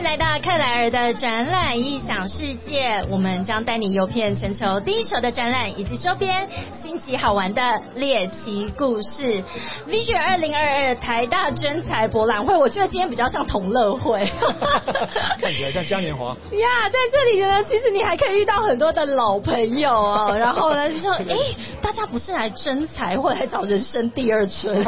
迎来到克莱尔的展览异想世界，我们将带你游遍全球第一手的展览以及周边新奇好玩的猎奇故事。Vision 二零二二台大真才博览会，我觉得今天比较像同乐会，看起来像嘉年华。呀，在这里呢，其实你还可以遇到很多的老朋友哦。然后呢，就说，哎，大家不是来真才，或来找人生第二春。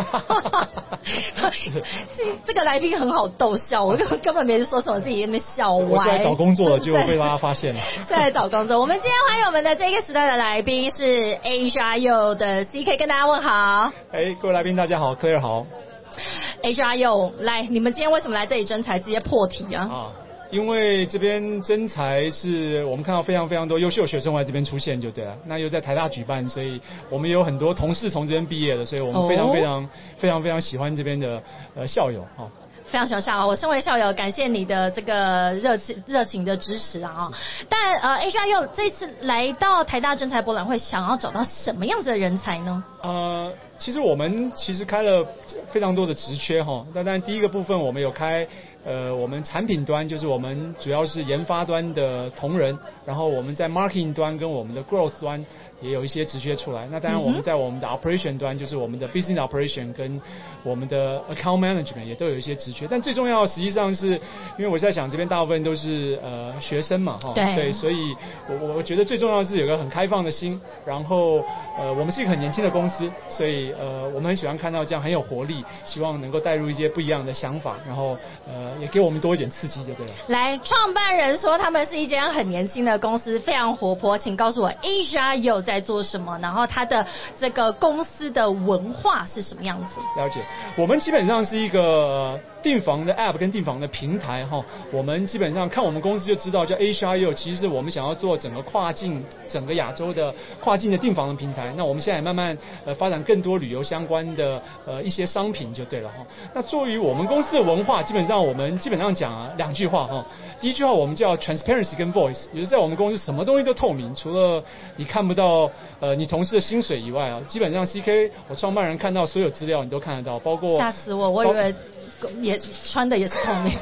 这这个来宾很好逗笑，我根根本没说什么，自己也没笑歪。我是来找工作的，结果被大家发现了。是来找工作。我们今天欢迎我们的这个时代的来宾是 Asia U 的 CK，跟大家问好。哎，各位来宾大家好，Clare 好。Asia U，来，你们今天为什么来这里征才？直接破题啊！啊，因为这边征才是我们看到非常非常多优秀学生来这边出现就对了。那又在台大举办，所以我们也有很多同事从这边毕业的，所以我们非常非常非常非常喜欢这边的呃校友啊。非常想笑我身为校友，感谢你的这个热情热情的支持啊！但呃，H R 又这次来到台大真才博览会，想要找到什么样子的人才呢？呃，其实我们其实开了非常多的职缺哈。那当然第一个部分我们有开呃，我们产品端就是我们主要是研发端的同仁，然后我们在 marketing 端跟我们的 growth 端。也有一些职缺出来。那当然，我们在我们的 operation 端，就是我们的 business operation 跟我们的 account management 也都有一些职缺。但最重要，实际上是因为我在想，这边大部分都是呃学生嘛，哈，对，所以我我我觉得最重要的是有个很开放的心。然后呃，我们是一个很年轻的公司，所以呃，我们很喜欢看到这样很有活力，希望能够带入一些不一样的想法，然后呃，也给我们多一点刺激，就对了。来，创办人说他们是一间很年轻的公司，非常活泼，请告诉我，Asia 有在。在做什么？然后他的这个公司的文化是什么样子？了解，我们基本上是一个订房的 App 跟订房的平台哈。我们基本上看我们公司就知道，叫 HRU，其实是我们想要做整个跨境、整个亚洲的跨境的订房的平台。那我们现在慢慢呃发展更多旅游相关的呃一些商品就对了哈。那作为我们公司的文化，基本上我们基本上讲啊两句话哈。第一句话我们叫 Transparency 跟 Voice，也就是在我们公司什么东西都透明，除了你看不到。呃，你同事的薪水以外啊，基本上 CK 我创办人看到所有资料你都看得到，包括吓死我，我以为也穿的也是透明。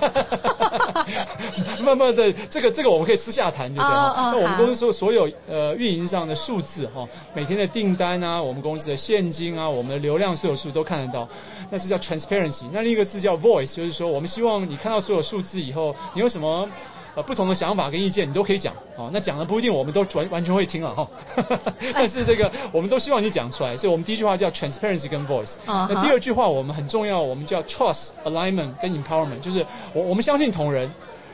慢慢的，这个这个我们可以私下谈，就这样。那我们公司所所有呃运营上的数字哈，每天的订单啊，我们公司的现金啊，我们的流量所有数都看得到，那是叫 transparency。那另一个字叫 voice，就是说我们希望你看到所有数字以后，你有什么？呃，不同的想法跟意见你都可以讲，哦，那讲的不一定我们都完完全会听了哈，但是这个我们都希望你讲出来，所以我们第一句话叫 transparency 跟 voice，那第二句话我们很重要，我们叫 trust alignment 跟 empowerment，就是我我们相信同仁，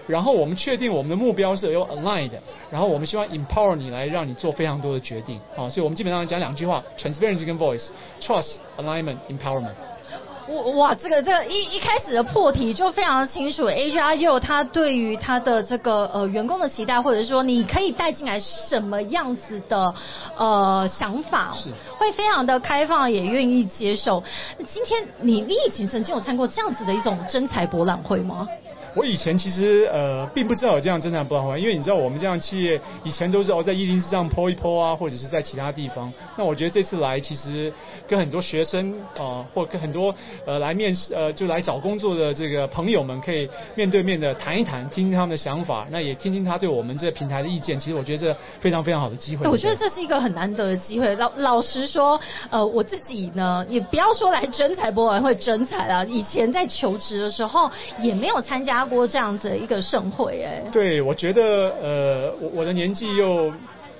然后我们确定我们的目标是有 aligned，然后我们希望 empower 你来让你做非常多的决定，啊，所以我们基本上讲两句话，transparency 跟 voice，trust alignment empowerment。我哇，这个这个一一开始的破题就非常清楚，H R U 他对于他的这个呃员工的期待，或者是说你可以带进来什么样子的呃想法，会非常的开放，也愿意接受。今天你你以前曾经有参过这样子的一种真才博览会吗？我以前其实呃并不知道有这样真才博览会，因为你知道我们这样企业以前都是哦在一零四上抛一抛啊，或者是在其他地方。那我觉得这次来其实跟很多学生啊，或跟很多呃来面试呃就来找工作的这个朋友们，可以面对面的谈一谈，听听他们的想法，那也听听他对我们这个平台的意见。其实我觉得这非常非常好的机会。我觉得这是一个很难得的机会。老老实说，呃，我自己呢，也不要说来真才博览会真才啊，以前在求职的时候也没有参加。播这样子一个盛会，哎，对，我觉得，呃，我我的年纪又。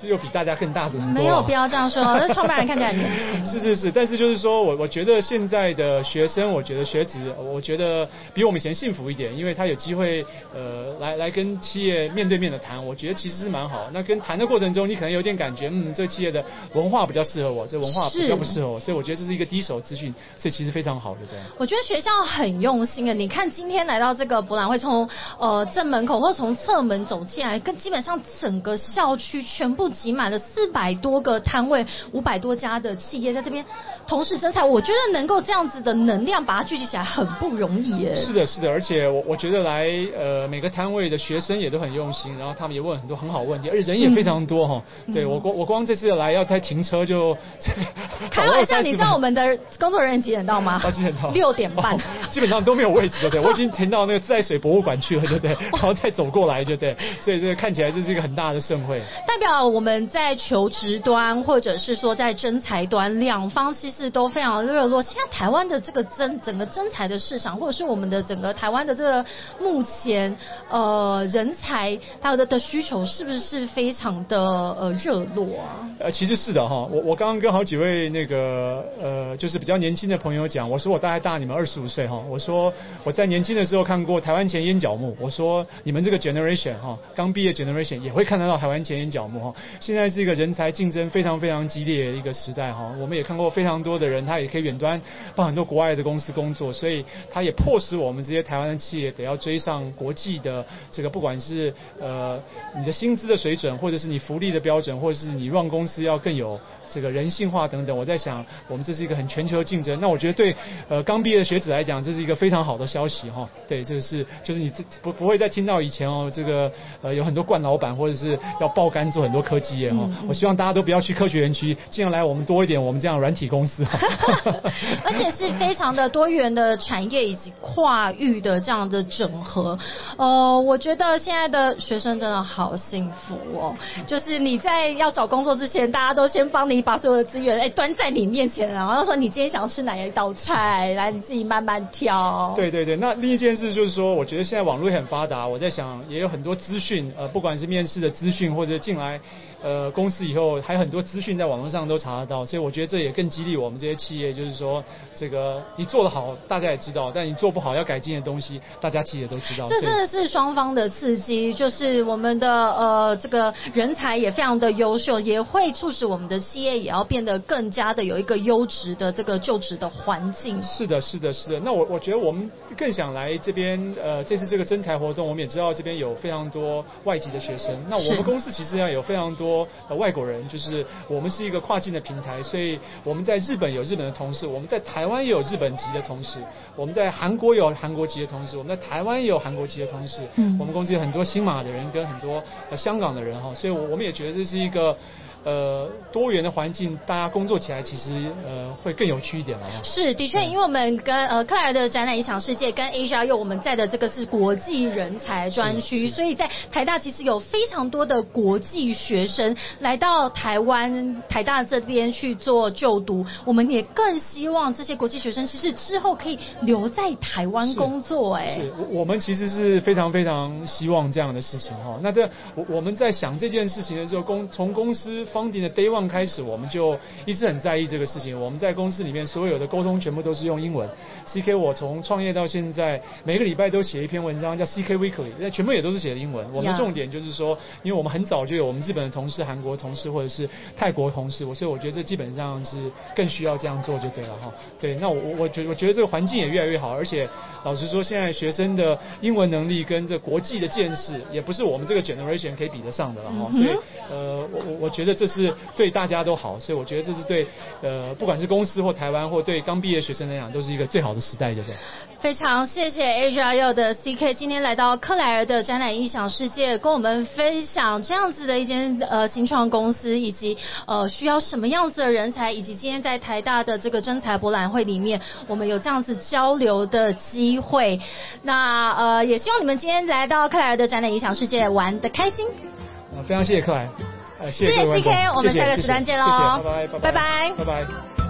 又比大家更大的多。没有必要这样说，那创办人看起来很年轻。是是是，但是就是说我我觉得现在的学生，我觉得学子，我觉得比我们以前幸福一点，因为他有机会呃来来跟企业面对面的谈，我觉得其实是蛮好。那跟谈的过程中，你可能有点感觉，嗯，这个企业的文化比较适合我，这文化比较不适合我，所以我觉得这是一个第一手资讯，所以其实非常好的。对。我觉得学校很用心啊，你看今天来到这个博览会，从呃正门口或从侧门走进来，跟基本上整个校区全部。部挤满了四百多个摊位，五百多家的企业在这边同时生产。我觉得能够这样子的能量把它聚集起来很不容易耶。是的，是的，而且我我觉得来呃每个摊位的学生也都很用心，然后他们也问很多很好问题，而且人也非常多哈。对我光我光这次来要再停车就。开玩笑，你知道我们的工作人员几点到吗？几点到？六点半。基本上都没有位置，对不对？我已经停到那个自来水博物馆去了，对不对？然后再走过来，对不对？所以这个看起来这是一个很大的盛会。代表我们在求职端，或者是说在征才端，两方其实都非常热络。现在台湾的这个征整个征才的市场，或者是我们的整个台湾的这个目前呃人才它的的需求，是不是非常的呃热络啊？呃，其实是的哈。我我刚刚跟好几位那个呃，就是比较年轻的朋友讲，我说我大概大你们二十五岁哈。我说我在年轻的时候看过台湾前烟角木。我说你们这个 generation 哈，刚毕业 generation 也会看得到台湾前烟角木哈。现在是一个人才竞争非常非常激烈的一个时代哈。我们也看过非常多的人，他也可以远端帮很多国外的公司工作，所以他也迫使我们这些台湾的企业得要追上国际的这个，不管是呃你的薪资的水准，或者是你福利的标准，或者是你让公司要更有。这个人性化等等，我在想，我们这是一个很全球的竞争。那我觉得对呃刚毕业的学子来讲，这是一个非常好的消息哈。对，这个是就是你不不会再听到以前哦，这个呃有很多惯老板或者是要爆肝做很多科技业哈。我希望大家都不要去科学园区，尽量来我们多一点，我们这样软体公司。而且是非常的多元的产业以及跨域的这样的整合。呃，我觉得现在的学生真的好幸福哦，就是你在要找工作之前，大家都先帮你。你把所有的资源哎端在你面前，然后说你今天想要吃哪一道菜，来你自己慢慢挑。对对对，那另一件事就是说，我觉得现在网络也很发达，我在想也有很多资讯，呃，不管是面试的资讯或者进来。呃，公司以后还有很多资讯在网络上都查得到，所以我觉得这也更激励我们这些企业，就是说，这个你做的好，大家也知道；但你做不好要改进的东西，大家其实也都知道。这真的是双方的刺激，就是我们的呃这个人才也非常的优秀，也会促使我们的企业也要变得更加的有一个优质的这个就职的环境。是的，是的，是的。那我我觉得我们更想来这边，呃，这次这个征才活动，我们也知道这边有非常多外籍的学生。那我们公司其实要有非常多。多呃外国人，就是我们是一个跨境的平台，所以我们在日本有日本的同事，我们在台湾也有日本籍的同事，我们在韩国有韩国籍的同事，我们在台湾也有韩国籍的同事。嗯，我们公司有很多新马的人跟很多呃香港的人哈，所以我们也觉得这是一个。呃，多元的环境，大家工作起来其实呃会更有趣一点了。是，的确，因为我们跟呃克莱尔的展览影响世界跟 Asia 又我们在的这个是国际人才专区，所以在台大其实有非常多的国际学生来到台湾台大这边去做就读，我们也更希望这些国际学生其实之后可以留在台湾工作。哎，是，我们其实是非常非常希望这样的事情哈。那这我我们在想这件事情的时候，公从公司。方迪的 Day One 开始，我们就一直很在意这个事情。我们在公司里面所有的沟通全部都是用英文。CK 我从创业到现在，每个礼拜都写一篇文章，叫 CK Weekly，那全部也都是写的英文。我们的重点就是说，因为我们很早就有我们日本的同事、韩国同事或者是泰国同事，我所以我觉得这基本上是更需要这样做就对了哈。对，那我我觉我觉得这个环境也越来越好，而且老实说，现在学生的英文能力跟这国际的见识，也不是我们这个 generation 可以比得上的了哈。所以呃，我我我觉得这。是对大家都好，所以我觉得这是对呃，不管是公司或台湾或对刚毕业学生来讲，都是一个最好的时代，对不对？非常谢谢 H R U 的 C K 今天来到克莱尔的展览异想世界，跟我们分享这样子的一间呃新创公司，以及呃需要什么样子的人才，以及今天在台大的这个征才博览会里面，我们有这样子交流的机会。那呃也希望你们今天来到克莱尔的展览异想世界玩的开心。非常谢谢克莱。谢谢 C K，我们下个时段见喽，拜拜，拜拜，拜拜。